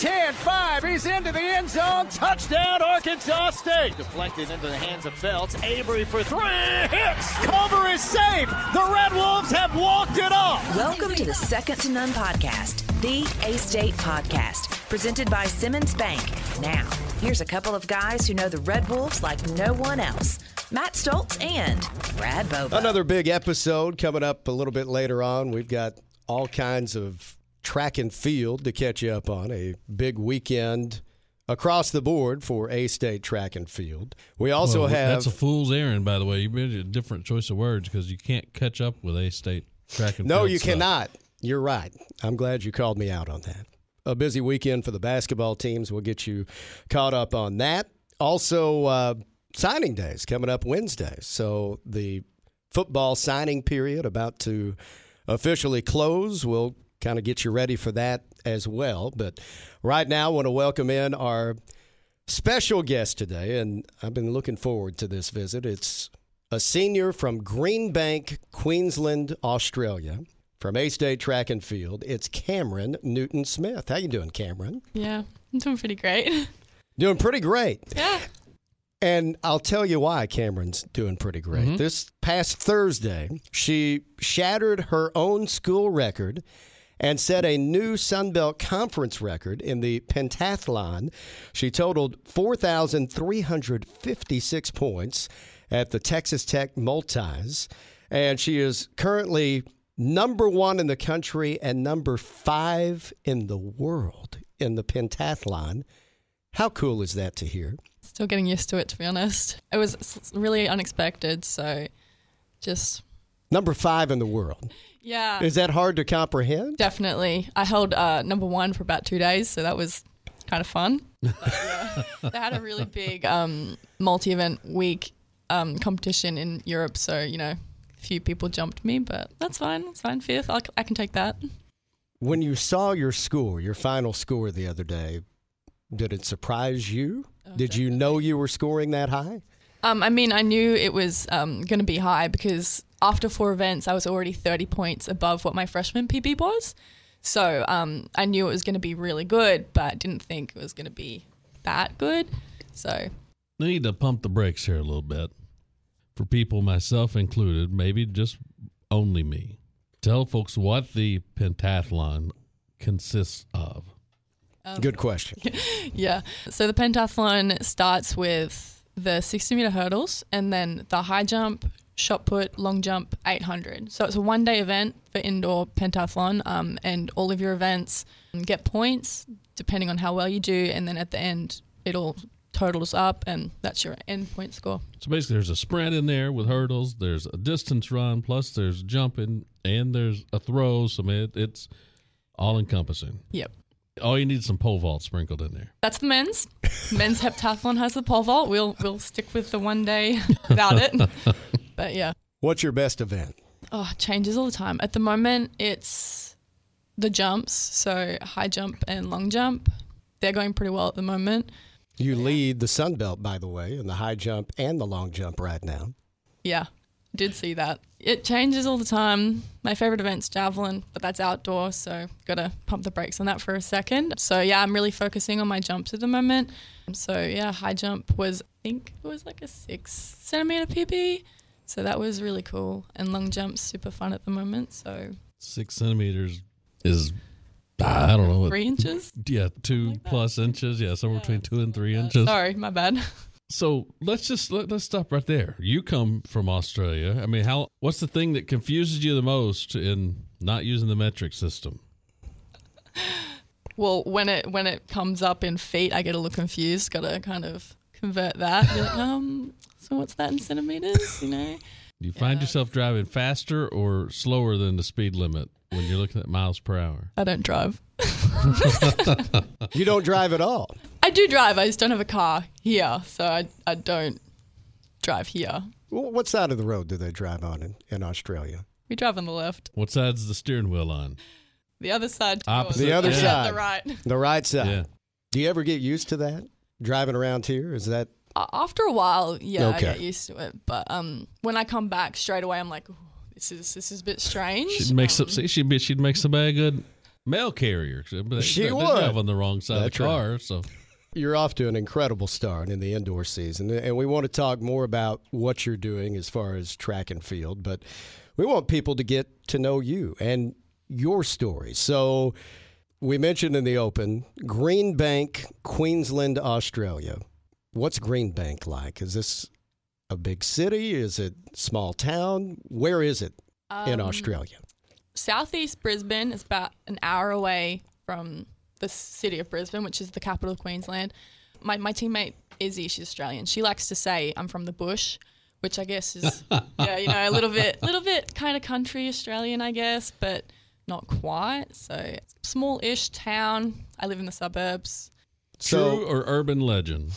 10, 5. He's into the end zone. Touchdown, Arkansas State. Deflected into the hands of Phelps. Avery for three. Hits. Cover is safe. The Red Wolves have walked it off. Welcome to the Second to None podcast, the A State podcast, presented by Simmons Bank. Now, here's a couple of guys who know the Red Wolves like no one else. Matt Stoltz and Brad Bobo. Another big episode coming up a little bit later on. We've got all kinds of track and field to catch you up on. A big weekend across the board for A State track and field. We also Well, have That's a fool's errand, by the way. You made a different choice of words because you can't catch up with A State track and No, field No, you stuff. cannot. You're right. I'm glad you called me out on that. A busy weekend for the basketball teams. We'll get you caught up on that. Also, uh, signing days coming up Wednesday. So the football signing period about to officially close. We'll kind of get you ready for that as well. But right now, I want to welcome in our special guest today, and I've been looking forward to this visit. It's a senior from Greenbank, Queensland, Australia, from A State Track and Field. It's Camryn Newton Smith. How you doing, Camryn? Yeah, I'm doing pretty great. Doing pretty great. yeah. And I'll tell you why Camryn's doing pretty great. Mm-hmm. This past Thursday, she shattered her own school record and set a new Sunbelt Conference record in the pentathlon. She totaled 4,356 points at the Texas Tech Multis, and she is currently number one in the country and number five in the world in the pentathlon. How cool is that to hear? Still getting used to it, to be honest. It was really unexpected, so just, Number five in the world. yeah, Is that hard to comprehend? definitely. I held uh, number one for about two days, so that was kind of fun. But, yeah. they had a really big um, multi event week um, competition in Europe, so, you know, a few people jumped me, but that's fine. That's fine. Fifth, I'll, I can take that. When you saw your score, your final score the other day, did it surprise you? did you know you were scoring that high? Um, I mean, I knew it was um, going to be high because after four events, I was already 30 points above what my freshman PB was. So um, I knew it was going to be really good, but didn't think it was going to be that good. So They need to pump the brakes here a little bit for people, myself included, maybe just only me. Tell folks what the pentathlon consists of. Good question. yeah. So the pentathlon starts with the 60 meter hurdles and then the high jump, shot put, long jump, 800. So it's a one day event for indoor pentathlon, um, and all of your events get points depending on how well you do, and then at the end it all totals up, and that's your end point score. So basically, there's a sprint in there with hurdles. There's a distance run, plus there's jumping, and there's a throw. So it, it's all encompassing. Yep. Oh, you need some pole vault sprinkled in there. That's the men's. men's heptathlon has the pole vault. We'll we'll stick with the one day without it. But yeah. What's your best event? Oh, changes all the time. At the moment, it's the jumps, so high jump and long jump. They're going pretty well at the moment. You lead the Sun Belt, by the way, in the high jump and the long jump right now. Yeah, did see that. It changes all the time. My favorite event's javelin, but that's outdoor, so gotta pump the brakes on that for a second. So yeah, I'm really focusing on my jumps at the moment. So yeah, high jump was I think it was like a six centimeter PB. So that was really cool. And long jump's super fun at the moment. So Six centimeters is, I don't know. three inches. Yeah, two plus inches. Yeah, somewhere between two and three inches. Sorry, my bad. So let's just let, let's stop right there. You come from Australia. I mean, how? What's the thing that confuses you the most in not using the metric system? Well, when it when it comes up in feet, I get a little confused. Got to kind of convert that. Be like, um, so what's that in centimeters? You know. Do you find yourself driving faster or slower than the speed limit when you're looking at miles per hour? I don't drive. You don't drive at all. I do drive. I just don't have a car here, so I I don't drive here. Wh- What side of the road do they drive on in, in Australia? We drive on the left. What side's the steering wheel on? The other side. Opposite. The other yeah, side. The right. The right side. Yeah. Do you ever get used to that? Driving around here? Is that A- After a while, yeah, Okay. I get used to it. But um, when I come back straight away, I'm like, "Ooh, this is this is a bit strange. She'd make Um, some. See, she'd be, she'd make somebody a good mail carrier. But She they, they would. drive on the wrong side That's of the right. car. So You're off to an incredible start in the indoor season, and we want to talk more about what you're doing as far as track and field, but we want people to get to know you and your story. So, we mentioned in the open Greenbank, Queensland, Australia. What's Greenbank like? Is this a big city? Is it small town? Where is it in Um, Australia? Southeast Brisbane is about an hour away from the city of Brisbane, which is the capital of Queensland. My, my teammate Izzy, she's Australian. She likes to say I'm from the bush, which I guess is yeah, you know, a little bit, little bit kind of country Australian, I guess, but not quite. So small-ish town. I live in the suburbs. true or urban legend?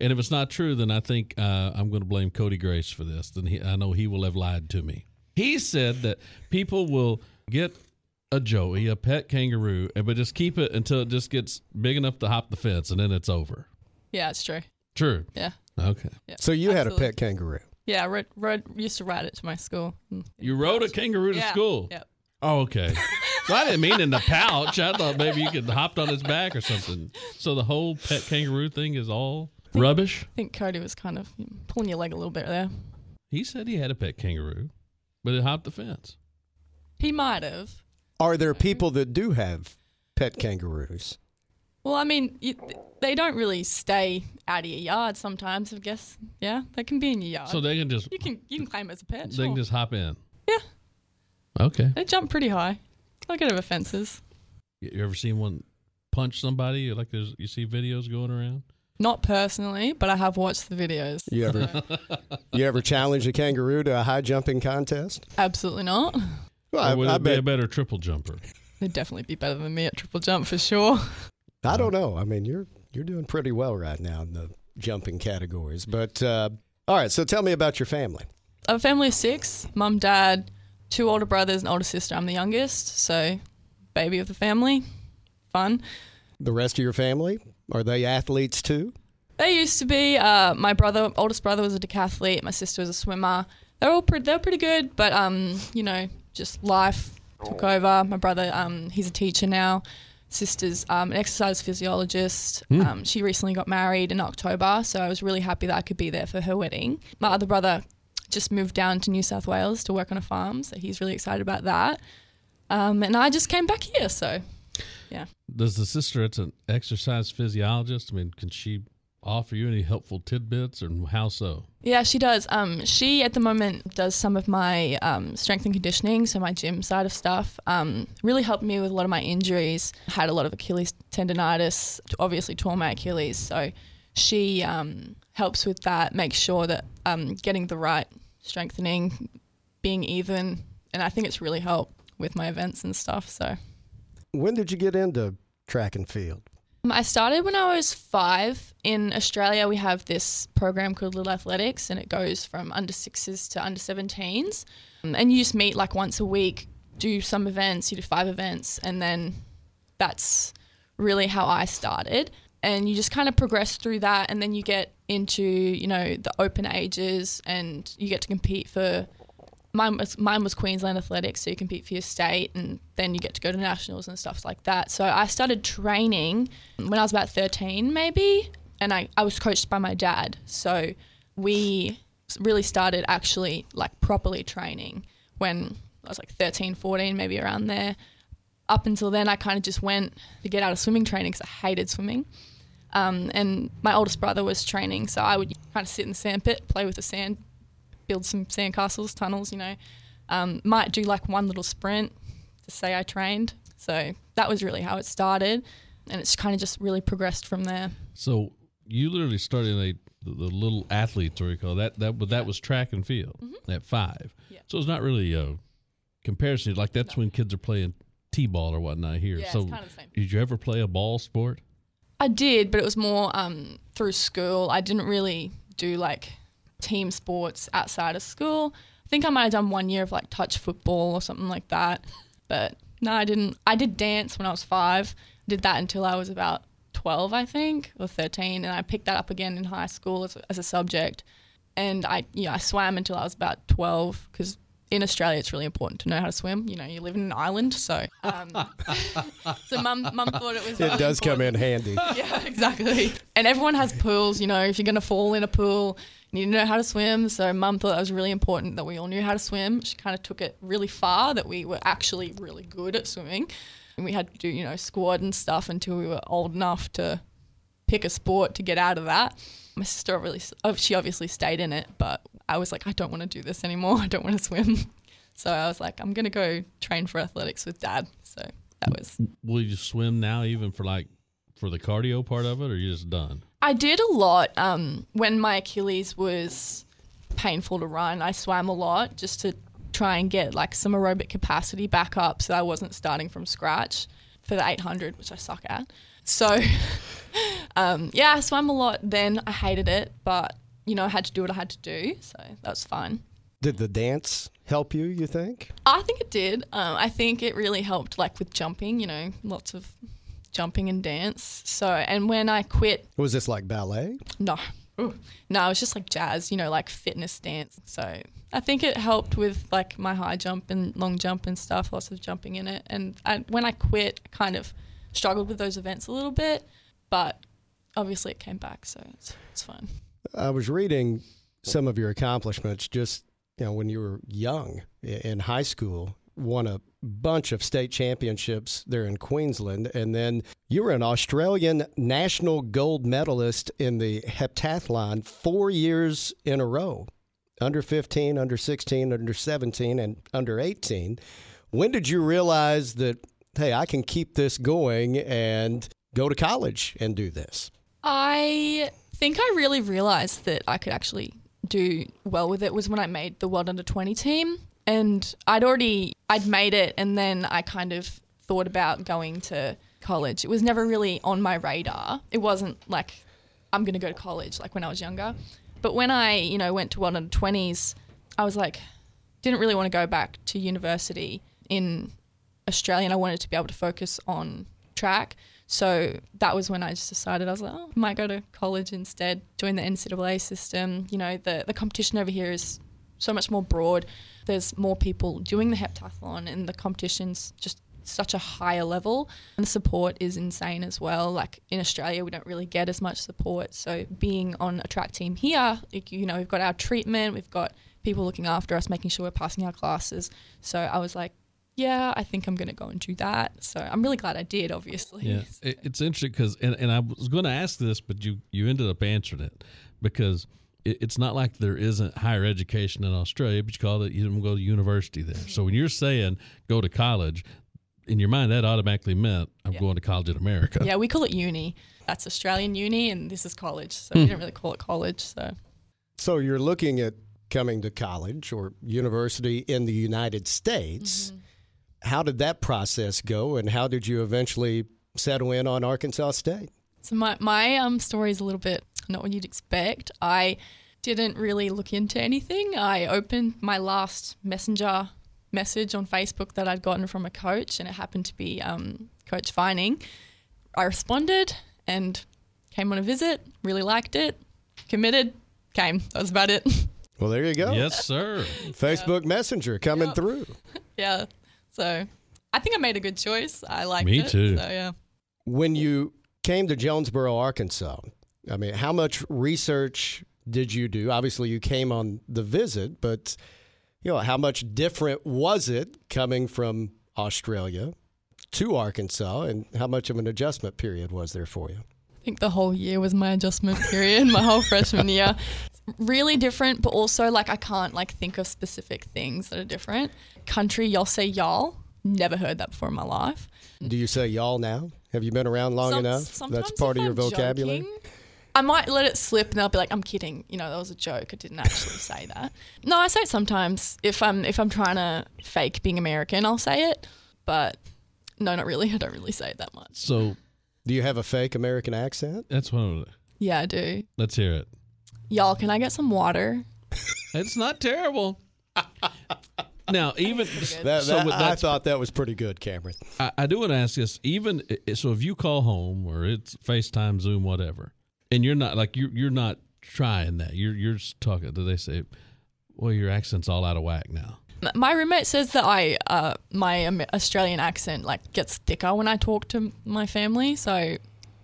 And if it's not true, then I think uh, I'm going to blame Cody Grace for this. Then he, I know he will have lied to me. He said that people will get a joey, a pet kangaroo, and but just keep it until it just gets big enough to hop the fence, and then it's over. Yeah, it's true. True. Yeah. Okay. yeah. So, you had a pet kangaroo. Yeah, I rode, rode, used to ride it to my school. Mm. You rode a kangaroo to yeah. school. Yep. Oh, okay. well, I didn't mean in the pouch. I thought maybe you could hopped on his back or something. So the whole pet kangaroo thing is all rubbish. I think Cody was kind of pulling your leg a little bit there. He said he had a pet kangaroo, but it hopped the fence. He might have. Are there people that do have pet kangaroos? Well, I mean, you, they don't really stay out of your yard sometimes. I guess. Yeah, they can be in your yard. So they can just you can you can claim as a pet. they Sure. can just hop in. Yeah. Okay. They jump pretty high. They'll get over fences. You you ever seen one punch somebody? Like there's you see videos going around. Not personally, but I have watched the videos. You ever you ever challenge a kangaroo to a high jumping contest? Absolutely not. Well, or would I, I it be a better triple jumper? They'd definitely be better than me at triple jump for sure. I don't know. I mean, you're you're doing pretty well right now in the jumping categories. But uh, all right, so tell me about your family. I have a family of six mum, dad, two older brothers, and older sister. I'm the youngest, so baby of the family. Fun. The rest of your family are they athletes too? They used to be. Uh, my brother, oldest brother, was a decathlete. My sister was a swimmer. They're all pretty. They're pretty good, but um, you know, just life took over. My brother, um, he's a teacher now. Sister's um, an exercise physiologist. Um, she recently got married in October, so I was really happy that I could be there for her wedding. My other brother just moved down to New South Wales to work on a farm, so he's really excited about that. Um, and I just came back here, so yeah. Does the sister it's an exercise physiologist? I mean, can she offer you any helpful tidbits, or how so? Yeah, she does. Um, she at the moment does some of my um, strength and conditioning, so my gym side of stuff. Um, really helped me with a lot of my injuries. Had a lot of Achilles tendonitis. Obviously, tore my Achilles, so she um, helps with that. Makes sure that um, getting the right strengthening, being even, and I think it's really helped with my events and stuff. So. When did you get into track and field? Um, I started when I was five. In Australia, we have this program called Little Athletics, and it goes from under sixes to under 17s. Um, And you just meet like once a week, do some events, you do five events, and then that's really how I started. And you just kind of progress through that, and then you get into, you know, the open ages, and you get to compete for mine was mine was Queensland Athletics, so you compete for your state, and then you get to go to nationals and stuff like that. So I started training when I was about thirteen, maybe, and I, I was coached by my dad. So we really started actually like properly training when I was like 13, 14, maybe around there. Up until then, I kind of just went to get out of swimming training because I hated swimming. Um, and my oldest brother was training, so I would kind of sit in the sand pit, play with the sand, build some sandcastles, tunnels, you know. Um, might do like one little sprint to say I trained. So that was really how it started. And it's kind of just really progressed from there. So you literally started in a the, the little athletes, or you call that that, but that was track and field at five. Mm-hmm. Yeah. So it's not really a comparison. Like that's when kids are playing t-ball or whatnot here. Yeah, it's so the same. did you ever play a ball sport? I did, but it was more um, through school. I didn't really do like team sports outside of school. I think I might have done one year of like touch football or something like that. But no, I didn't. I did dance when I was five. Did that until I was about 12, I think, or 13. And I picked that up again in high school as, as a subject. And I, yeah, I swam until I was about 12 because in Australia, it's really important to know how to swim. You know, you live in an island, so um, so mum mum thought it was. It really does come in handy. Yeah, exactly. And everyone has pools. You know, if you're going to fall in a pool, you need to know how to swim. So mum thought that was really important that we all knew how to swim. She kind of took it really far that we were actually really good at swimming. And we had to do, you know, squad and stuff until we were old enough to pick a sport to get out of that. My sister really, oh, she obviously stayed in it, but I was like, I don't want to do this anymore. I don't want to swim. So I was like, I'm going to go train for athletics with dad. So that was Will you swim now, even for like for the cardio part of it, or you just done? I did a lot um, when my Achilles was painful to run. I swam a lot just to try and get like some aerobic capacity back up, so I wasn't starting from scratch for the 800, which I suck at. So, um, yeah, I swam a lot. Then I hated it, but you know, I had to do what I had to do, so that was fine. Did the dance help you, you think? I think it did. Um, I think it really helped, like with jumping. You know, lots of jumping and dance. So, and when I quit Was this like ballet? No. Ooh. No, it was just like jazz, you know, like fitness dance. So I think it helped with like my high jump and long jump and stuff, lots of jumping in it. And I, when I quit, I kind of struggled with those events a little bit, but obviously it came back, so it's, it's fine. I was reading some of your accomplishments just you know when you were young in high school. Won a bunch of state championships there in Queensland, and then you were an Australian national gold medalist in the heptathlon four years in a row under 15, under 16, under 17, and under 18. When did you realize that, hey, I can keep this going and go to college and do this? I think I really realized that I could actually do well with it was when I made the World Under 20 team. And I'd already, I'd made it and then I kind of thought about going to college. It was never really on my radar. It wasn't like I'm going to go to college like when I was younger. But when I, you know, went to World Under 20s, I was like, didn't really want to go back to university in Australia and I wanted to be able to focus on track. So that was when I just decided I was like, oh, I might go to college instead, join the NCAA system. You know, the, the competition over here is so much more broad. There's more people doing the heptathlon and the competition's just such a higher level and the support is insane as well like in australia we don't really get as much support so being on a track team here you know we've got our treatment we've got people looking after us making sure we're passing our classes so i was like yeah i think i'm going to go and do that. So i'm really glad i did obviously. Yeah, it's interesting because, and, and I was going to ask this, but you you ended up answering it because it, it's not like there isn't higher education in Australia, but you call it you don't go to university there. So when you're saying go to college, in your mind that automatically meant I'm going to college in America. yeah we call it uni. That's australian uni and this is college. So we hmm. don't really call it college so. So you're looking at coming to college or university in the United States. Mm-hmm. How did that process go, and how did you eventually settle in on Arkansas State? So my my um story is a little bit not what you'd expect. I didn't really look into anything. I opened my last messenger message on Facebook that I'd gotten from a coach, and it happened to be um, Coach Vining. I responded and came on a visit. Really liked it. Committed. Came. That was about it. Well, there you go. Yes, sir. Facebook Messenger coming Yep. through. yeah. So I think I made a good choice. I liked Me it. too. So yeah. When you came to Jonesboro, Arkansas, I mean, how much research did you do? Obviously, you came on the visit, but you know, how much different was it coming from Australia to Arkansas, and how much of an adjustment period was there for you? I think the whole year was my adjustment period, my whole freshman year. Really different, but also like I can't like think of specific things that are different. Country, y'all say y'all. Never heard that before in my life. Do you say y'all now? Have you been around long Some- enough? That's part of your I'm vocabulary. joking, I might let it slip and I'll be like, I'm kidding. You know, that was a joke. I didn't actually say that. No, I say it sometimes. If I'm if I'm trying to fake being American, I'll say it. But no, not really. I don't really say it that much. So Do you have a fake American accent? that's one. Of the, Yeah, I do. let's hear it. Y'all, can I get some water? It's not terrible. now, even That, so that- with I thought that was pretty good, Camryn. I, I do want to ask this. Even so, if you call home or it's FaceTime, Zoom, whatever, and you're not like you're you're not trying that. You're you're just talking. Do they say, "Well, your accent's all out of whack now"? My roommate says that I uh, my Australian accent like gets thicker when I talk to my family, so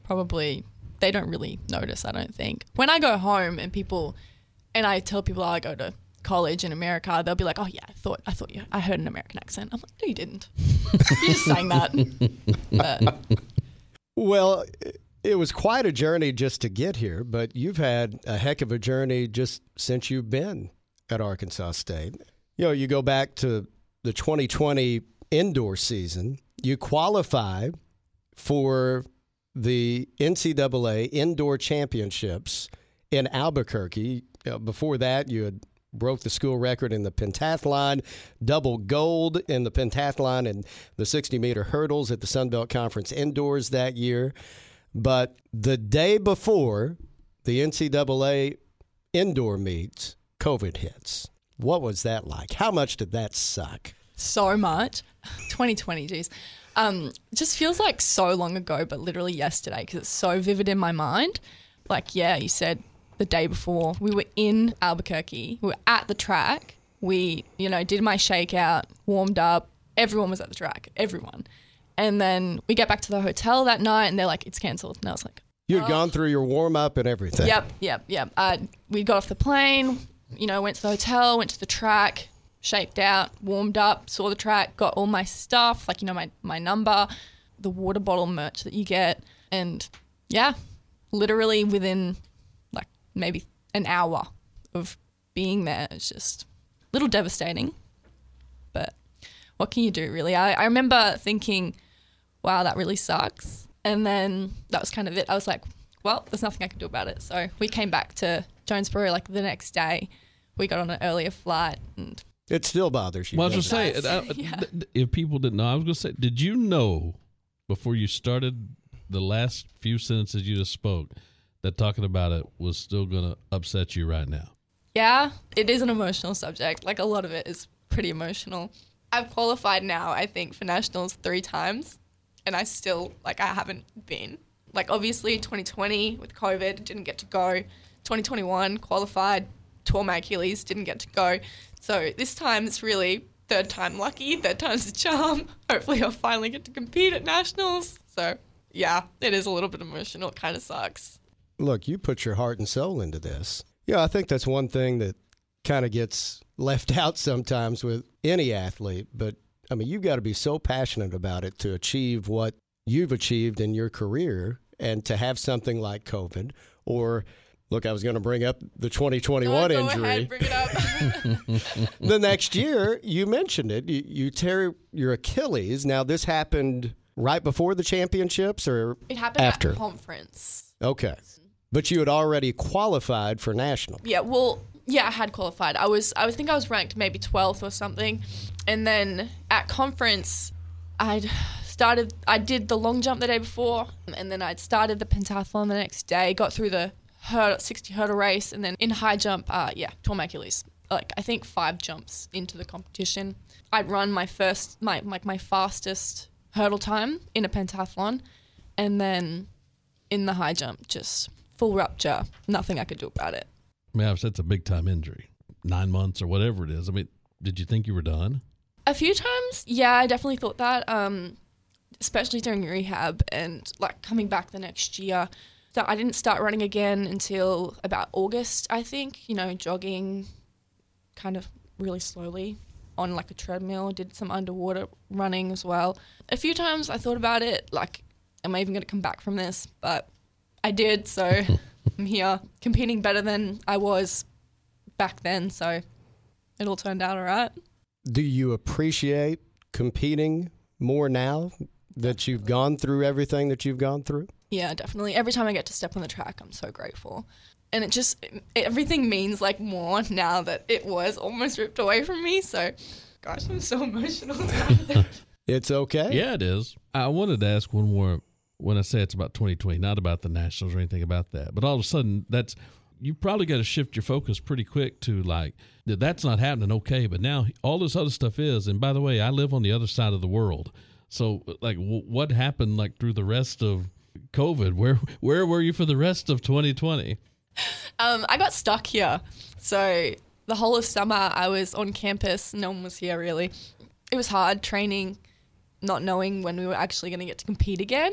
probably they don't really notice. I don't think when I go home and people and I tell people I go to college in America, they'll be like, "Oh yeah, I thought I thought you I heard an American accent." I'm like, "No, you didn't. you just sang that." But Well, it was quite a journey just to get here, but you've had a heck of a journey just since you've been at Arkansas State. You know, you go back to the 2020 indoor season, you qualify for the NCAA indoor championships in Albuquerque. Know, before that, you had broke the school record in the pentathlon, double gold in the pentathlon and the 60 meter hurdles at the Sun Belt Conference indoors that year. But the day before the NCAA indoor meets, COVID hits. What was that like? How much did that suck? so much. 2020, geez. Um, it just feels like so long ago, but literally yesterday because it's so vivid in my mind. Like, yeah, you said the day before we were in Albuquerque, we were at the track. We, you know, did my shakeout, warmed up. Everyone was at the track, everyone. And then we get back to the hotel that night, and they're like, "It's cancelled." And I was like, You had gone through your warm up and everything. Yep, yep, yep. Uh, we got off the plane, you know, went to the hotel, went to the track, shaped out, warmed up, saw the track, got all my stuff, like, you know, my, my number, the water bottle merch that you get. And yeah, literally within like maybe an hour of being there, it's just a little devastating. But what can you do, really? I, I remember thinking, wow, that really sucks. And then that was kind of it. I was like, well, there's nothing I can do about it. So we came back to Jonesboro like the next day. We got on an earlier flight and It still bothers you. Well, I was doesn't going to say, does. uh, Yeah. th- th- if people didn't know, I was going to say, did you know before you started the last few sentences you just spoke that talking about it was still going to upset you right now? Yeah, it is an emotional subject. Like a lot of it is pretty emotional. I've qualified now, I think, for nationals three times, and I still like I haven't been. Like obviously 2020 with COVID didn't get to go. 2021 qualified, tore my Achilles, didn't get to go. So this time it's really third time lucky, third time's the charm. Hopefully I'll finally get to compete at nationals. So yeah, it is a little bit emotional. It kind of sucks. look, you put your heart and soul into this. Yeah, I think that's one thing that kind of gets left out sometimes with any athlete. But I mean, you've got to be so passionate about it to achieve what you've achieved in your career and to have something like COVID or. Look, I was going to bring up the 2021 Oh, go injury. ahead, bring it up. the next year, you mentioned it. You, you tear your Achilles. Now, this happened right before the championships, or It happened After. conference. okay, but you had already qualified for national. Yeah, well, yeah, I had qualified. I was, I was think I was ranked maybe 12th or something, and then at conference, I'd started. I did the long jump the day before, and then I'd started the pentathlon the next day. Got through the hurdle, 60 hurdle race, and then in high jump, uh, yeah, tore my Achilles. Like I think five jumps into the competition, I'd run my first, my like my fastest hurdle time in a pentathlon, and then in the high jump, just full rupture. Nothing I could do about it. I mean, that's a big time injury, nine months or whatever it is. I mean, did you think you were done? A few times, yeah, I definitely thought that. Um, especially during rehab and like coming back the next year. So I didn't start running again until about August, I think. You know, jogging, kind of really slowly on like a treadmill. Did some underwater running as well. A few times I thought about it, like, am I even going to come back from this? But I did, so I'm here competing better than I was back then. So it all turned out all right. Do you appreciate competing more now that you've gone through everything that you've gone through? Yeah, definitely. Every time I get to step on the track, I'm so grateful. And it just, everything means like more now that it was almost ripped away from me. So, gosh, I'm so emotional. It's okay. Yeah, it is. I wanted to ask one more when I say it's about 2020, not about the Nationals or anything about that. But all of a sudden, that's you probably got to shift your focus pretty quick to like that that's not happening. Okay, but now all this other stuff is. And by the way, I live on the other side of the world, so like w- what happened like through the rest of COVID? Where where were you for the rest of 2020? um, I got stuck here. So, the whole of summer I was on campus. No one was here really. It was hard training, not knowing when we were actually going to get to compete again.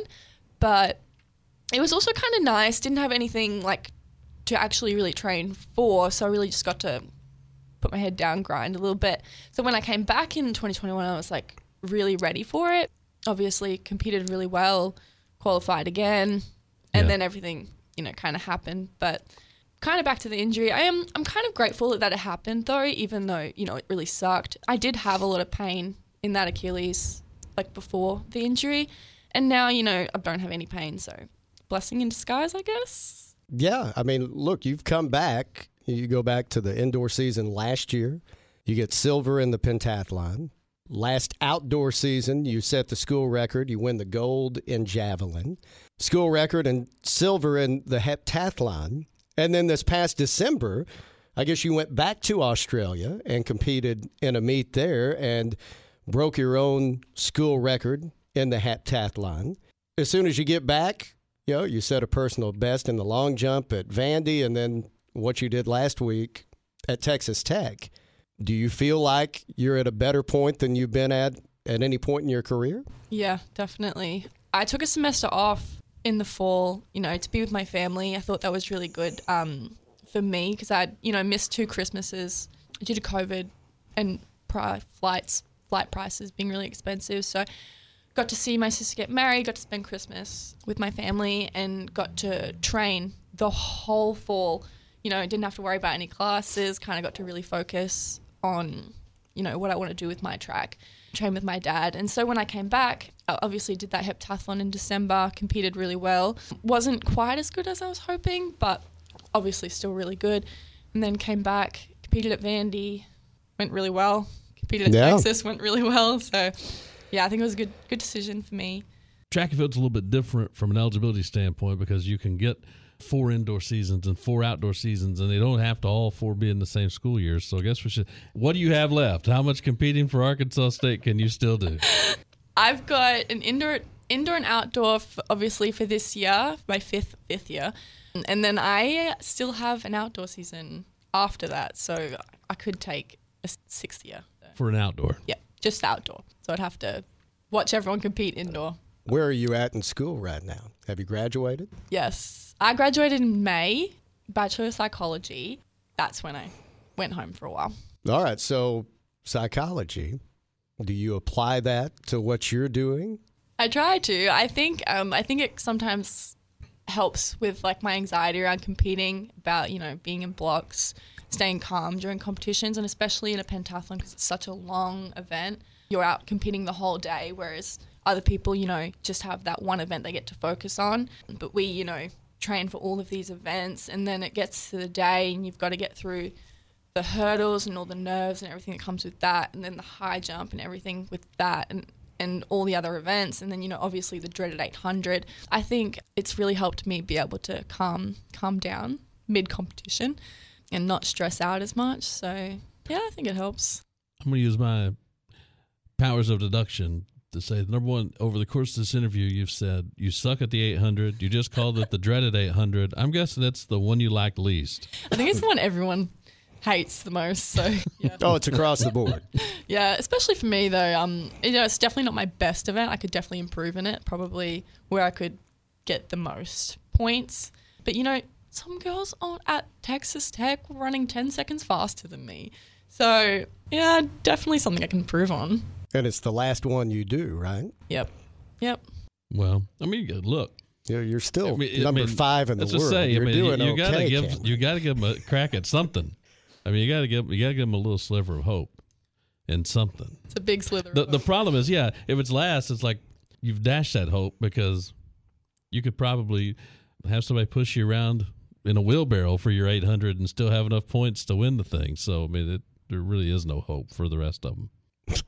But it was also kind of nice. Didn't have anything like to actually really train for, so I really just got to put my head down, grind a little bit. So when I came back in 2021, I was like really ready for it. Obviously, competed really well, qualified again, and Yeah. then everything you know kind of happened. But kind of back to the injury, I am I'm kind of grateful that it happened though, even though you know it really sucked. I did have a lot of pain in that Achilles like before the injury, and now you know I don't have any pain, so blessing in disguise, I guess. Yeah, I mean, look, you've come back. You go back to the indoor season last year. You get silver in the pentathlon. Last outdoor season, you set the school record. You win the gold in javelin, school record, and silver in the heptathlon. And then this past December, I guess you went back to Australia and competed in a meet there and broke your own school record in the heptathlon. As soon as you get back, you know, you set a personal best in the long jump at Vandy and then what you did last week at Texas Tech. Do you feel like you're at a better point than you've been at at any point in your career? Yeah, definitely. I took a semester off in the fall, you know, to be with my family. I thought that was really good um, for me because I'd, you know, missed two Christmases due to COVID and flights, flight prices being really expensive. So got to see my sister get married, got to spend Christmas with my family, and got to train the whole fall. You know, didn't have to worry about any classes, kind of got to really focus on, you know, what I want to do with my track, train with my dad. And so when I came back, I obviously did that heptathlon in December, competed really well. Wasn't quite as good as I was hoping, but obviously still really good. And then came back, competed at Vandy, went really well. Competed at Yeah. Texas, went really well. So yeah, I think it was a good good decision for me. track and field's a little bit different from an eligibility standpoint because you can get four indoor seasons and four outdoor seasons, and they don't have to all four be in the same school year. So I guess we should. What do you have left? How much competing for Arkansas State can you still do? I've got an indoor indoor and outdoor f obviously for this year, my fifth fifth year. And then I still have an outdoor season after that. So I could take a sixth year. For an outdoor, Yeah, just outdoor. So I'd have to watch everyone compete indoor. Where are you at in school right now? Have you graduated? Yes. I graduated in May, Bachelor of Psychology. That's when I went home for a while. All right, so psychology. Do you apply that to what you're doing? I try to. I think um, I think it sometimes helps with like my anxiety around competing about you know being in blocks, staying calm during competitions, and especially in a pentathlon because it's such a long event. You're out competing the whole day, whereas other people, you know, just have that one event they get to focus on. But we, you know, train for all of these events, and then it gets to the day, and you've got to get through the hurdles and all the nerves and everything that comes with that, and then the high jump and everything with that, and and all the other events, and then you know obviously the dreaded 800. I think it's really helped me be able to calm calm down mid competition and not stress out as much. So yeah, I think it helps. I'm going to use my powers of deduction to say number one over the course of this interview you've said you suck at the 800 you just called it the dreaded 800 i'm guessing that's the one you like least I think it's the one everyone hates the most. So yeah. Oh, it's across the board. Yeah, especially for me though. Um, you know, it's definitely not my best event. I could definitely improve in it. Probably where I could get the most points. But you know, some girls on at Texas Tech were running ten seconds faster than me. So yeah, definitely something I can improve on. And it's the last one you do, right? Yep, yep. well i mean look You're, you're still I mean, I number mean, five in the world. say you're I mean, doing you, you gotta give Camryn. you gotta give them a crack at something i mean you gotta give you gotta give them a little sliver of hope and something It's a big slither. the, of the hope. problem is yeah if it's last it's like you've dashed that hope because you could probably have somebody push you around in a wheelbarrow for your 800 and still have enough points to win the thing so i mean it, there really is no hope for the rest of them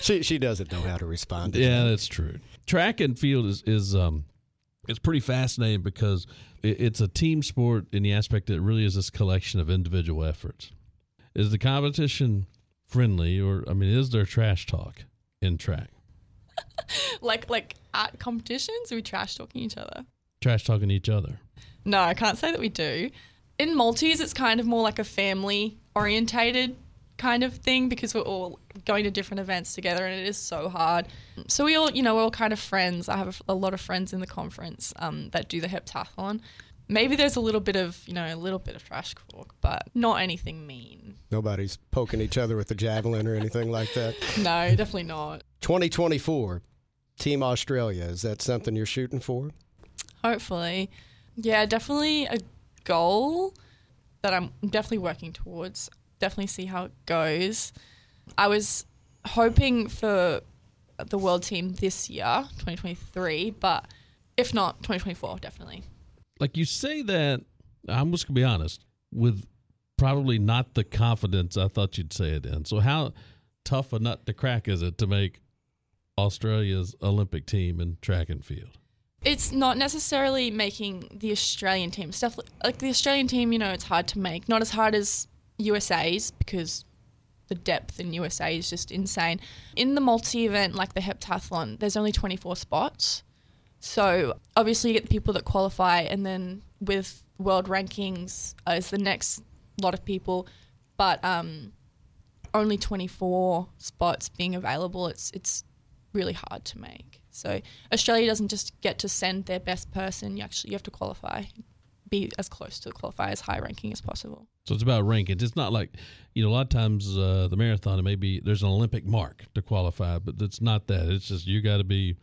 She she doesn't know how to respond. To yeah that. that's true track and field is is um it's pretty fascinating because it, it's a team sport in the aspect that it really is this collection of individual efforts is the competition friendly or i mean is there trash talk in track like like at competitions, are we trash talking each other? trash talking each other No, I can't say that we do. In multis, it's kind of more like a family orientated kind of thing because we're all going to different events together and it is so hard. So we all, you know, we're all kind of friends. I have a, a lot of friends in the conference um, that do the heptathlon. Maybe there's a little bit of, you know, a little bit of trash talk, but not anything mean. Nobody's poking each other with a javelin or anything like that. No, definitely not. 2024, Team Australia. Is that something you're shooting for? Hopefully. Yeah, definitely a goal that I'm definitely working towards. Definitely see how it goes. I was hoping for the world team this year, 2023, but if not, 2024, definitely. Like you say that, I'm just gonna be honest with probably not the confidence I thought you'd say it in. So how tough a nut to crack is it to make Australia's Olympic team in track and field? It's not necessarily making the Australian team stuff like the Australian team. You know, it's hard to make. Not as hard as USA's because the depth in USA is just insane. In the multi event like the heptathlon, there's only 24 spots. So obviously you get the people that qualify, and then with world rankings uh, is the next lot of people, but um, only 24 spots being available. It's it's really hard to make. So Australia doesn't just get to send their best person. You actually you have to qualify, be as close to qualify as high ranking as possible. So it's about rankings. It's not like you know a lot of times uh, the marathon it may be there's an Olympic mark to qualify, but it's not that. It's just you got to be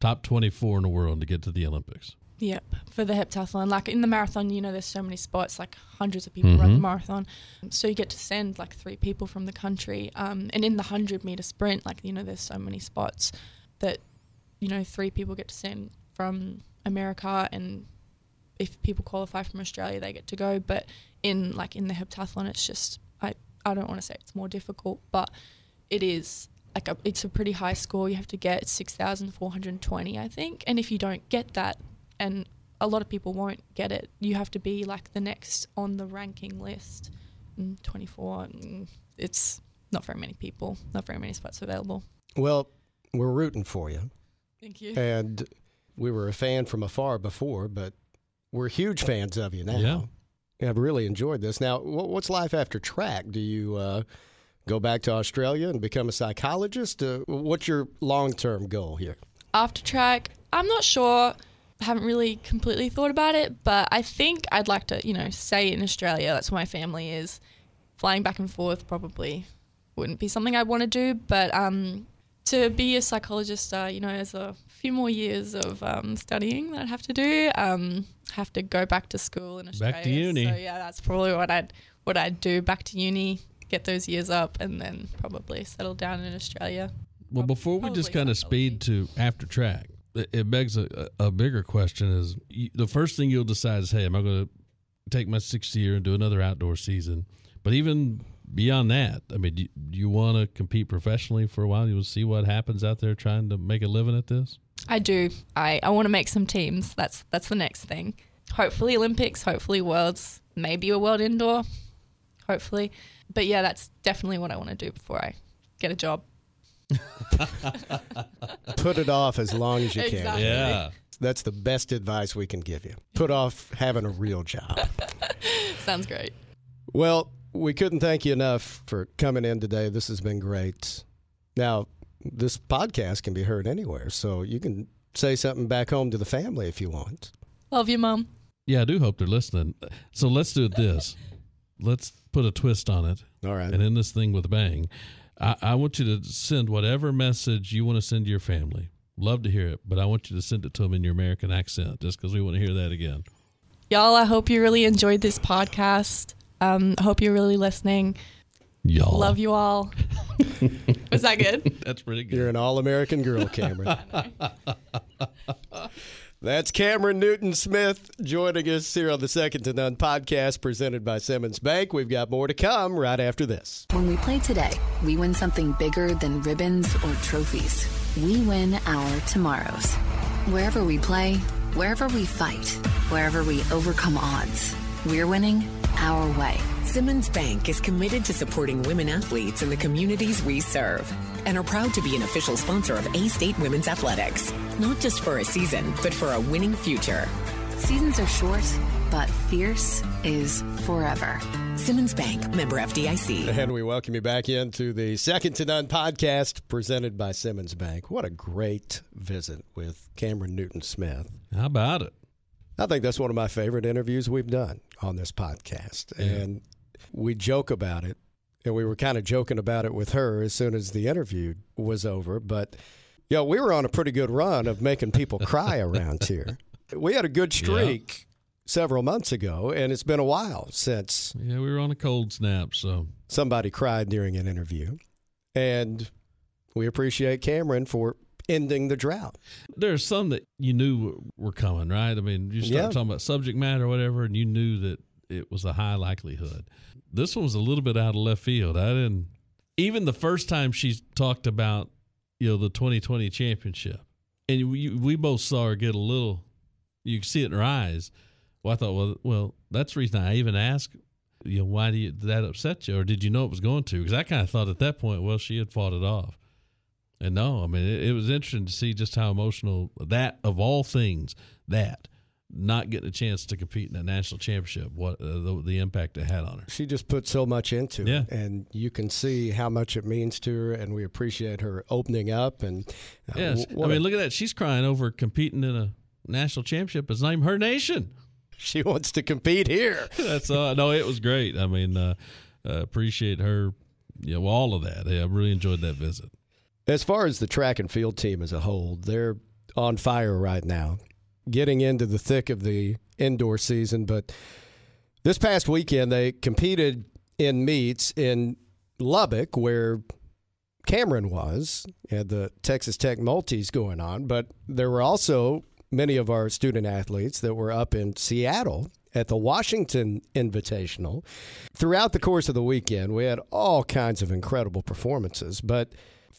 top 24 in the world to get to the Olympics. Yep, for the heptathlon. Like in the marathon, you know, there's so many spots, like hundreds of people run the marathon. So you get to send like three people from the country. Um, and in the 100 meter sprint, like, you know, there's so many spots that, you know, three people get to send from America. And if people qualify from Australia, they get to go. But in like in the heptathlon, it's just, I, I don't want to say it's more difficult, but it is like a, it's a pretty high score. You have to get 6,420, I think. And if you don't get that, and a lot of people won't get it. You have to be like the next on the ranking list. Mm, 24. mm, It's not very many people, not very many spots available. Well, we're rooting for you. Thank you. And we were a fan from afar before, but we're huge fans of you now. Yeah. And I've really enjoyed this. Now, what's life after track? Do you uh, go back to Australia and become a psychologist? Uh, what's your long term goal here? After track, I'm not sure. I haven't really completely thought about it, but I think I'd like to, you know, stay in Australia. That's where my family is. Flying back and forth probably wouldn't be something I'd want to do, but um, to be a psychologist, uh, you know, as a few more years of um, studying that I'd have to do. Um, have to go back to school in Australia. Back to uni. So yeah, that's probably what I'd what I'd do. Back to uni, get those years up, and then probably settle down in Australia. Well, Prob- before we just kind of speed to after track, it, it begs a, a bigger question: is you, the first thing you'll decide is, hey, am I going to take my sixth year and do another outdoor season? But even beyond that, I mean, do, you- do you want to compete professionally for a while? You'll see what happens out there trying to make a living at this. I do. I, I want to make some teams. That's that's the next thing. Hopefully Olympics. Hopefully Worlds. Maybe a World Indoor. Hopefully. But yeah, that's definitely what I want to do before I get a job. Put it off as long as you can. Exactly. Yeah. That's the best advice we can give you. Put off having a real job. Sounds great. Well, we couldn't thank you enough for coming in today. This has been great. Now, this podcast can be heard anywhere, so you can say something back home to the family if you want. Love you, mom. Yeah, I do hope they're listening. So let's do it this. Let's put a twist on it All right. and end this thing with a bang. I, I want you to send whatever message you want to send to your family. Love to hear it, but I want you to send it to them in your American accent just because we want to hear that again. Y'all, I hope you really enjoyed this podcast. Um, I hope you're really listening. Y'all. Love you all. Was that good? That's pretty good. You're an all American girl, Camryn. That's Camryn Newton Smith joining us here on the Second to None podcast presented by Simmons Bank. We've got more to come right after this. When we play today, we win something bigger than ribbons or trophies. We win our tomorrows. Wherever we play, wherever we fight, wherever we overcome odds, we're winning our way. Simmons Bank is committed to supporting women athletes in the communities we serve and are proud to be an official sponsor of A State Women's Athletics. Not just for a season, but for a winning future. Seasons are short, but fierce is forever. Simmons Bank, member FDIC. And we welcome you back into the Second to None podcast presented by Simmons Bank. What a great visit with Camryn Newton Smith. How about it? I think that's one of my favorite interviews we've done on this podcast. Yeah. And we joke about it, and we were kind of joking about it with her as soon as the interview was over. But, you know, we were on a pretty good run of making people cry around here. We had a good streak several months ago, and it's been a while since Yeah, we were on a cold snap, so somebody cried during an interview. And we appreciate Camryn for ending the drought. there's some that you knew were coming, right? I mean, you start Yeah. talking about subject matter or whatever, and you knew that it was a high likelihood. This one was a little bit out of left field. I didn't even the first time she talked about you know the 2020 championship, and we, we both saw her get a little. You could see it in her eyes. Well, I thought, well, well, that's the reason I even asked. You know, why do you, did that upset you, or did you know it was going to? Because I kind of thought at that point, well, she had fought it off. And no, I mean, it, it was interesting to see just how emotional that, of all things, that not getting a chance to compete in a national championship, what uh, the, the impact it had on her. She just put so much into Yeah. it, and you can see how much it means to her, and we appreciate her opening up. And uh, Yes, I mean, look at that. She's crying over competing in a national championship. It's not even her nation. she wants to compete here. That's uh, no, it was great. I mean, uh, uh, appreciate her, you know, all of that. Yeah, I really enjoyed that visit. As far as the track and field team as a whole, they're on fire right now, getting into the thick of the indoor season. But this past weekend, they competed in meets in Lubbock, where Camryn was, had the Texas Tech multis going on. But there were also many of our student athletes that were up in Seattle at the Washington Invitational. Throughout the course of the weekend, we had all kinds of incredible performances, but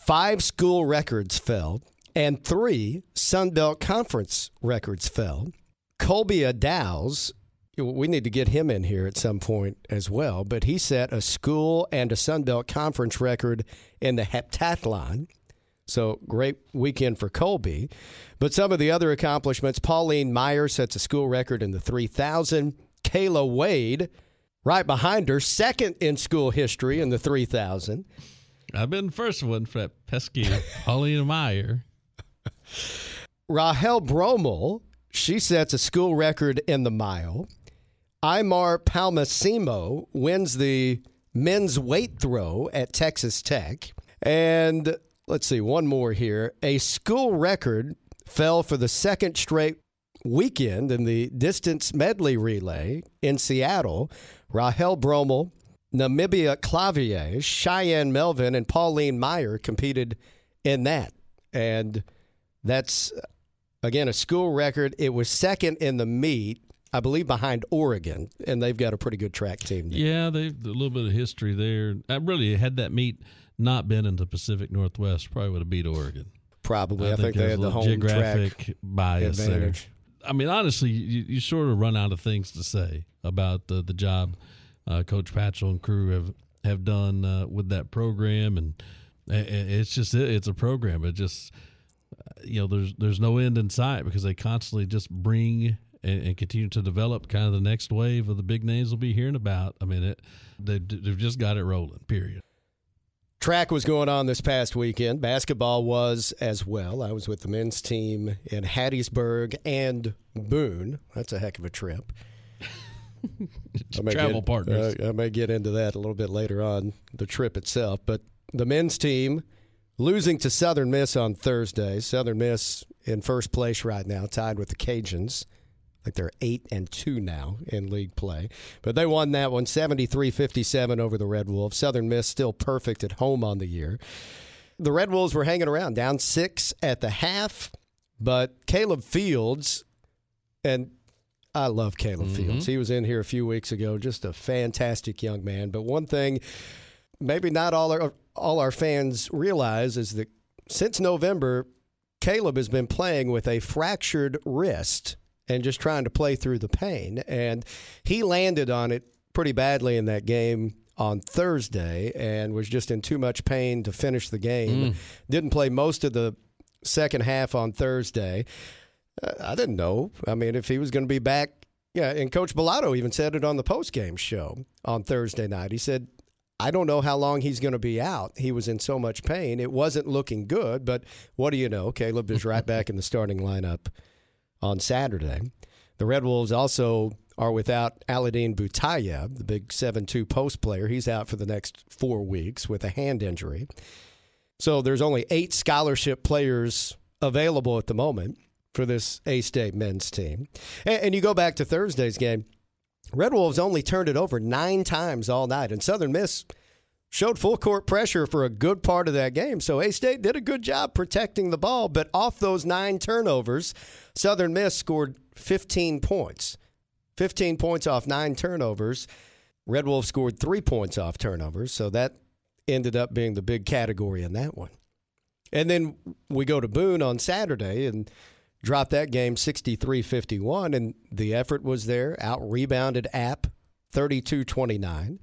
five school records fell and three Sun Belt Conference records fell. Colby Dow's, we need to get him in here at some point as well, but he set a school and a Sun Belt Conference record in the heptathlon. So great weekend for Colby. But some of the other accomplishments Pauline Meyer sets a school record in the 3000. Kayla Wade, right behind her, second in school history in the 3000. I've been the first one for that pesky Paulina Meyer. Rahel Bromel, she sets a school record in the mile. Imar Palmasimo wins the men's weight throw at Texas Tech. And let's see, one more here. A school record fell for the second straight weekend in the distance medley relay in Seattle. Rahel Bromel, Namibia Clavier, Cheyenne Melvin, and Pauline Meyer competed in that. And that's, again, a school record. It was second in the meet, I believe, behind Oregon, and they've got a pretty good track team. There. Yeah, they've a little bit of history there. I really had that meet not been in the Pacific Northwest, probably would have beat Oregon. Probably. I, think, they had the home geographic track bias advantage. there. I mean, honestly, you, you sort of run out of things to say about uh, the job uh, Coach Patchell and crew have have done uh, with that program, and it's just it, it's a program. It just uh, you know there's there's no end in sight because they constantly just bring and, and continue to develop kind of the next wave of the big names we'll be hearing about. I mean, it they, they've just got it rolling. Period. Track was going on this past weekend. Basketball was as well. I was with the men's team in Hattiesburg and Boone. That's a heck of a trip. I may Travel get, partners. uh, I may get into that a little bit later on, the trip itself. But the men's team losing to Southern Miss on Thursday. Southern Miss in first place right now, tied with the Cajuns. Like they're eight and two now in league play. But they won that one 73 57 over the Red Wolves. Southern Miss still perfect at home on the year. The Red Wolves were hanging around, down six at the half. But Caleb Fields, and I love Caleb mm-hmm. Fields. He was in here a few weeks ago, just a fantastic young man. But one thing, maybe not all our all our fans realize is that since November, Caleb has been playing with a fractured wrist and just trying to play through the pain. And he landed on it pretty badly in that game on Thursday and was just in too much pain to finish the game. Mm. Didn't play most of the second half on Thursday. I didn't know. I mean, if he was going to be back, yeah. And Coach Balado even said it on the post game show on Thursday night. He said, "I don't know how long he's going to be out. He was in so much pain. It wasn't looking good. But what do you know? Caleb is right back in the starting lineup on Saturday. The Red Wolves also." Are without Aladine Butayeb, the big 7 2 post player. He's out for the next four weeks with a hand injury. So there's only eight scholarship players available at the moment for this A State men's team. And, and, you go back to Thursday's game, Red Wolves only turned it over nine times all night, and Southern Miss showed full court pressure for a good part of that game. So A State did a good job protecting the ball, but off those nine turnovers, Southern Miss scored 15 points. 15 points off nine turnovers. Red Wolves scored three points off turnovers, so that ended up being the big category in that one. And then we go to Boone on Saturday and drop that game 63 51, and the effort was there. Out rebounded App 32 29.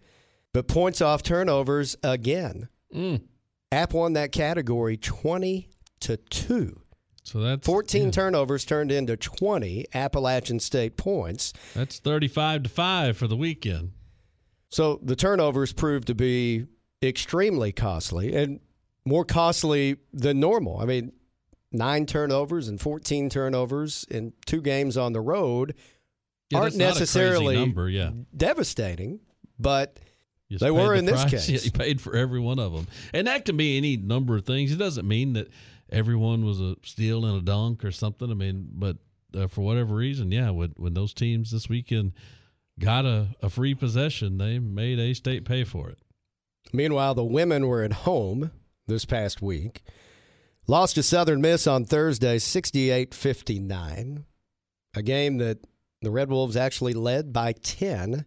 But points off turnovers again. Mm. App won that category 20 to 2. So that's 14 yeah. turnovers turned into 20 Appalachian State points. That's 35 to 5 for the weekend. So the turnovers proved to be extremely costly and more costly than normal. I mean, nine turnovers and 14 turnovers in two games on the road yeah, aren't necessarily number, yeah. devastating, but they were the in this case. Yeah, you paid for every one of them. And that can be any number of things. It doesn't mean that everyone was a steal and a dunk or something. I mean, but uh, for whatever reason, yeah, when, when those teams this weekend got a, a free possession, they made A State pay for it. Meanwhile, the women were at home this past week. Lost to Southern Miss on Thursday, 68 59. A game that the Red Wolves actually led by 10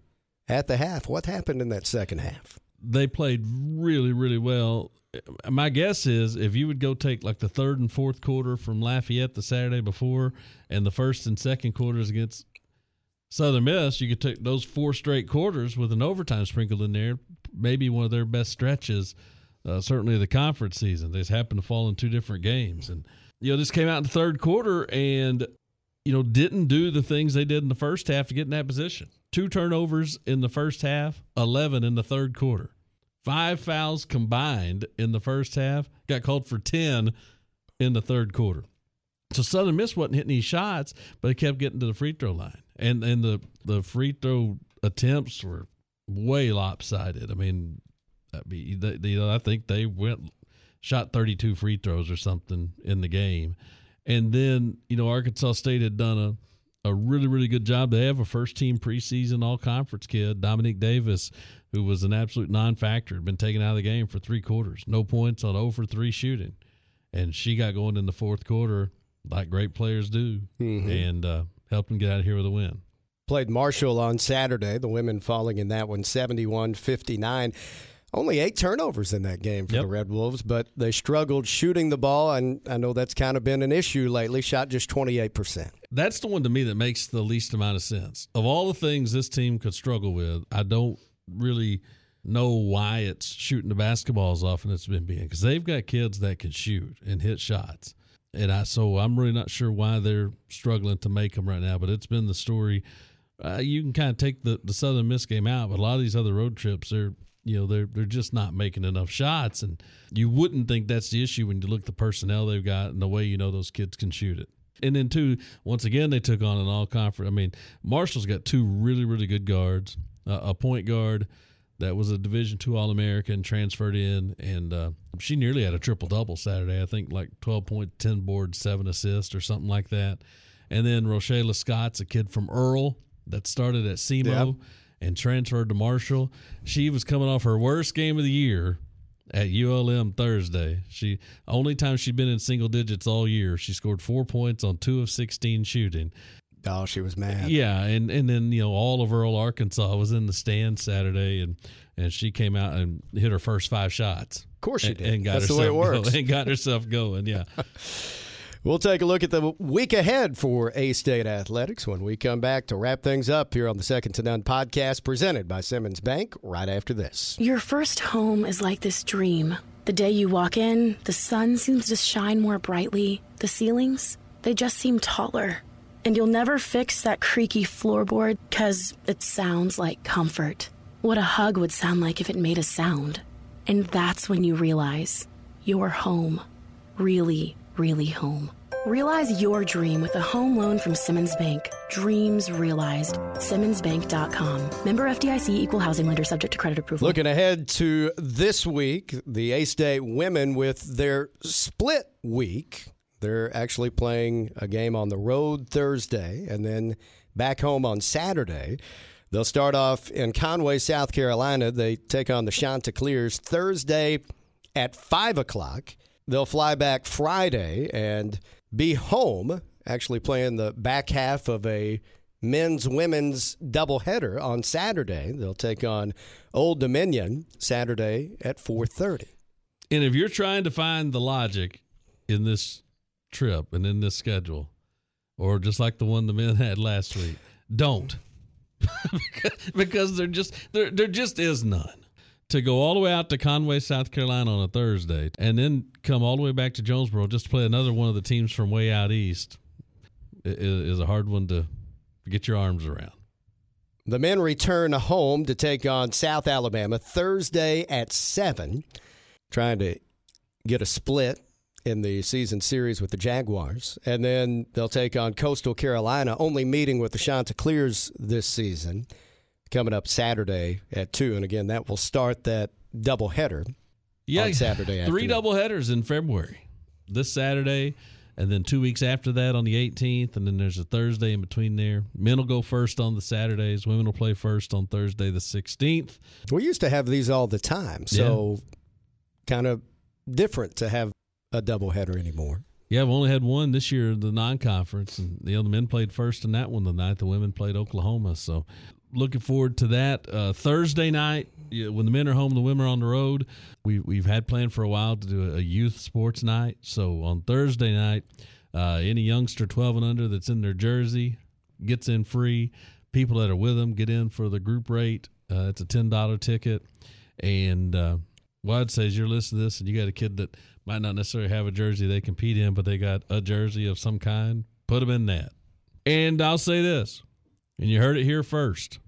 at the half. What happened in that second half? They played really, really well. My guess is if you would go take like the third and fourth quarter from Lafayette the Saturday before and the first and second quarters against Southern Miss, you could take those four straight quarters with an overtime sprinkled in there, maybe one of their best stretches, uh, certainly the conference season. They just happened to fall in two different games. And, you know, this came out in the third quarter and, you know, didn't do the things they did in the first half to get in that position. Two turnovers in the first half, 11 in the third quarter. Five fouls combined in the first half, got called for 10 in the third quarter. So Southern Miss wasn't hitting any shots, but they kept getting to the free throw line. And and the, the free throw attempts were way lopsided. I mean, I, mean, they, they, I think they went shot 32 free throws or something in the game. And then, you know, Arkansas State had done a, a really, really good job. They have a first team preseason all conference kid, Dominique Davis, who was an absolute non factor, had been taken out of the game for three quarters. No points on 0 for 3 shooting. And she got going in the fourth quarter like great players do Mhm. and uh, helped them get out of here with a win. Played Marshall on Saturday, the women falling in that one 71 59. Only eight turnovers in that game for Yep. the Red Wolves, but they struggled shooting the ball, and I know that's kind of been an issue lately. Shot just 28%. That's the one to me that makes the least amount of sense. Of all the things this team could struggle with, I don't really know why it's shooting the basketball as often as it's been being because they've got kids that can shoot and hit shots. And I so I'm really not sure why they're struggling to make them right now, but it's been the story. Uh, you can kind of take the, the Southern Miss game out, but a lot of these other road trips, they're you know they're they're just not making enough shots, and you wouldn't think that's the issue when you look at the personnel they've got and the way you know those kids can shoot it. And then two, once again they took on an all conference. I mean, Marshall's got two really really good guards, uh, a point guard that was a Division two All American transferred in, and uh, she nearly had a triple double Saturday. I think like twelve point, ten boards, seven assists, or something like that. And then Roshala Scott's a kid from Earle that started at SEMO Yep. And transferred to Marshall. She was coming off her worst game of the year at ULM Thursday. She only time she'd been in single digits all year. She scored four points on two of sixteen shooting. Oh, she was mad. Yeah, and and then you know all of Earle, Arkansas was in the stand Saturday, and and she came out and hit her first five shots. Of course she did. and got That's the way it works. Going, and got herself going. Yeah. We'll take a look at the week ahead for A State Athletics when we come back to wrap things up here on the Second to None podcast presented by Simmons Bank right after this. Your first home is like this dream. The day you walk in, the sun seems to shine more brightly. The ceilings, they just seem taller. And you'll never fix that creaky floorboard because it sounds like comfort. What a hug would sound like if it made a sound. And that's when you realize you're home. Really, really home. Realize your dream with a home loan from Simmons Bank. Dreams realized. SimmonsBank.com. Member FDIC equal housing lender subject to credit approval. Looking ahead to this week, the A State women with their split week. They're actually playing a game on the road Thursday and then back home on Saturday. They'll start off in Conway, South Carolina. They take on the Chanticleers Thursday at 5 o'clock. They'll fly back Friday and be home, actually playing the back half of a men's women's doubleheader on Saturday. They'll take on Old Dominion Saturday at 4:30. And if you're trying to find the logic in this trip and in this schedule, or just like the one the men had last week, don't. because there just there there just is none. To go all the way out to Conway, South Carolina on a Thursday, and then come all the way back to Jonesboro just to play another one of the teams from way out east is, is a hard one to get your arms around. The men return home to take on South Alabama Thursday at 7, trying to get a split in the season series with the Jaguars. And then they'll take on Coastal Carolina, only meeting with the Chanticleers this season, coming up Saturday at 2. And again, that will start that doubleheader Yeah, on Saturday three afternoon. double headers in February. This Saturday, and then two weeks after that on the 18th, and then there's a Thursday in between there. Men will go first on the Saturdays. Women will play first on Thursday the 16th. We used to have these all the time, so kind of different to have a doubleheader anymore. Yeah, I've only had one this year, the non-conference, and the other men played first in that one the night. The women played Oklahoma, so looking forward to that. Uh, Thursday night, when the men are home, and the women are on the road. We we've had planned for a while to do a youth sports night. So on Thursday night, uh, any youngster 12 and under that's in their jersey gets in free. People that are with them get in for the group rate. Uh, it's a ten dollar ticket, and uh, I'd say is you're listening to this and you got a kid that might not necessarily have a jersey they compete in, but they got a jersey of some kind. Put them in that. And I'll say this, and you heard it here first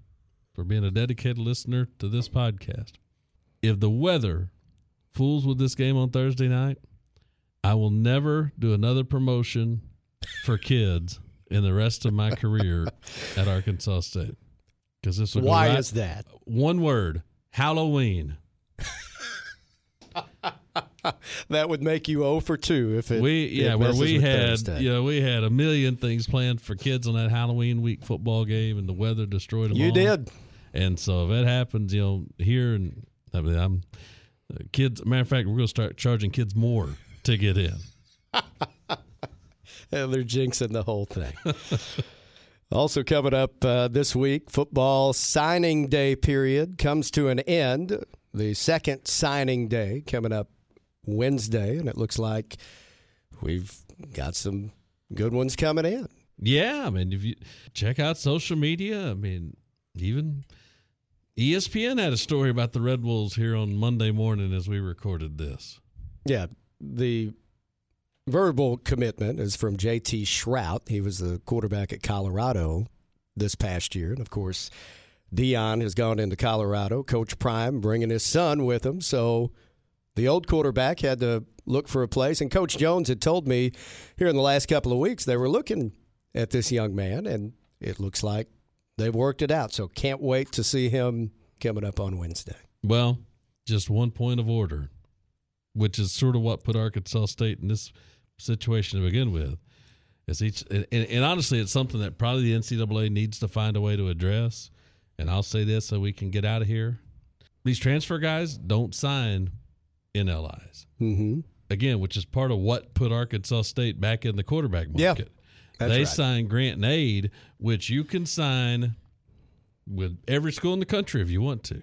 for being a dedicated listener to this podcast. If the weather fools with this game on Thursday night, I will never do another promotion for kids in the rest of my career at Arkansas State. Because this will Why right- is that? One word: Halloween. That would make you 0 for 2 if it we yeah it where we had Thursday. know we had a million things planned for kids on that Halloween week football game and the weather destroyed them You all. did. and so if that happens you know here and I mean I'm uh, kids matter of fact we're going to start charging kids more to get in and they're jinxing the whole thing. also coming up uh, this week, football signing day period comes to an end. The second signing day coming up Wednesday, and it looks like we've got some good ones coming in. yeah I mean if you check out social media I mean even ESPN had a story about the Red Wolves here on Monday morning as we recorded this Yeah, the verbal commitment is from JT Shrout. He was the quarterback at Colorado this past year. And of course, Deion has gone into Colorado. Coach Prime bringing his son with him. So the old quarterback had to look for a place. And Coach Jones had told me here in the last couple of weeks they were looking at this young man, and it looks like they've worked it out. So can't wait to see him coming up on Wednesday. Well, just one point of order, which is sort of what put Arkansas State in this situation to begin with. Is each and, and honestly, it's something that probably the NCAA needs to find a way to address. And I'll say this so we can get out of here: these transfer guys don't sign NLIs Mm-hmm. again, which is part of what put Arkansas State back in the quarterback market. that's they right. signed Grant and Aid, which you can sign with every school in the country if you want to.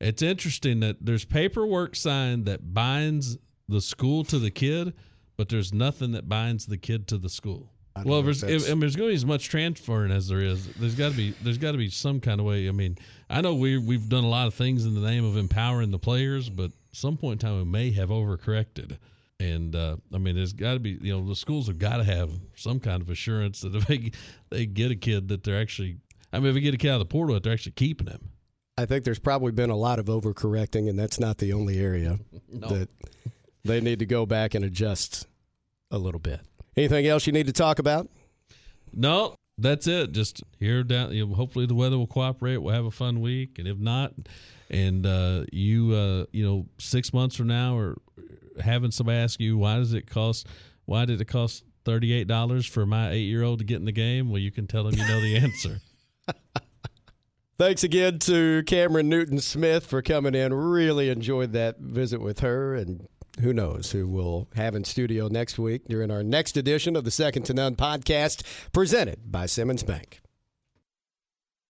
It's interesting that there's paperwork signed that binds the school to the kid, but there's nothing that binds the kid to the school. Well, if there's, if, that's- I mean, there's going to be as much transferring as there is. There's got to be there's got to be some kind of way. I mean, I know we we've done a lot of things in the name of empowering the players, but some point in time we may have overcorrected, And uh, I mean, there's got to be you know the schools have got to have some kind of assurance that if they they get a kid that they're actually I mean if they get a kid out of the portal that they're actually keeping him. I think there's probably been a lot of overcorrecting, and that's not the only area No. that they need to go back and adjust a little bit. Anything else you need to talk about? No, that's it. Just here down. You know, hopefully the weather will cooperate. We'll have a fun week, and if not, and uh, you uh, you know six months from now, or having somebody ask you why does it cost? Why did it cost thirty eight dollars for my eight year old to get in the game? Well, you can tell them you know the answer. Thanks again to Camryn Newton Smith for coming in. Really enjoyed that visit with her, and who knows who we'll have in studio next week during our next edition of the Second to None podcast presented by Simmons Bank.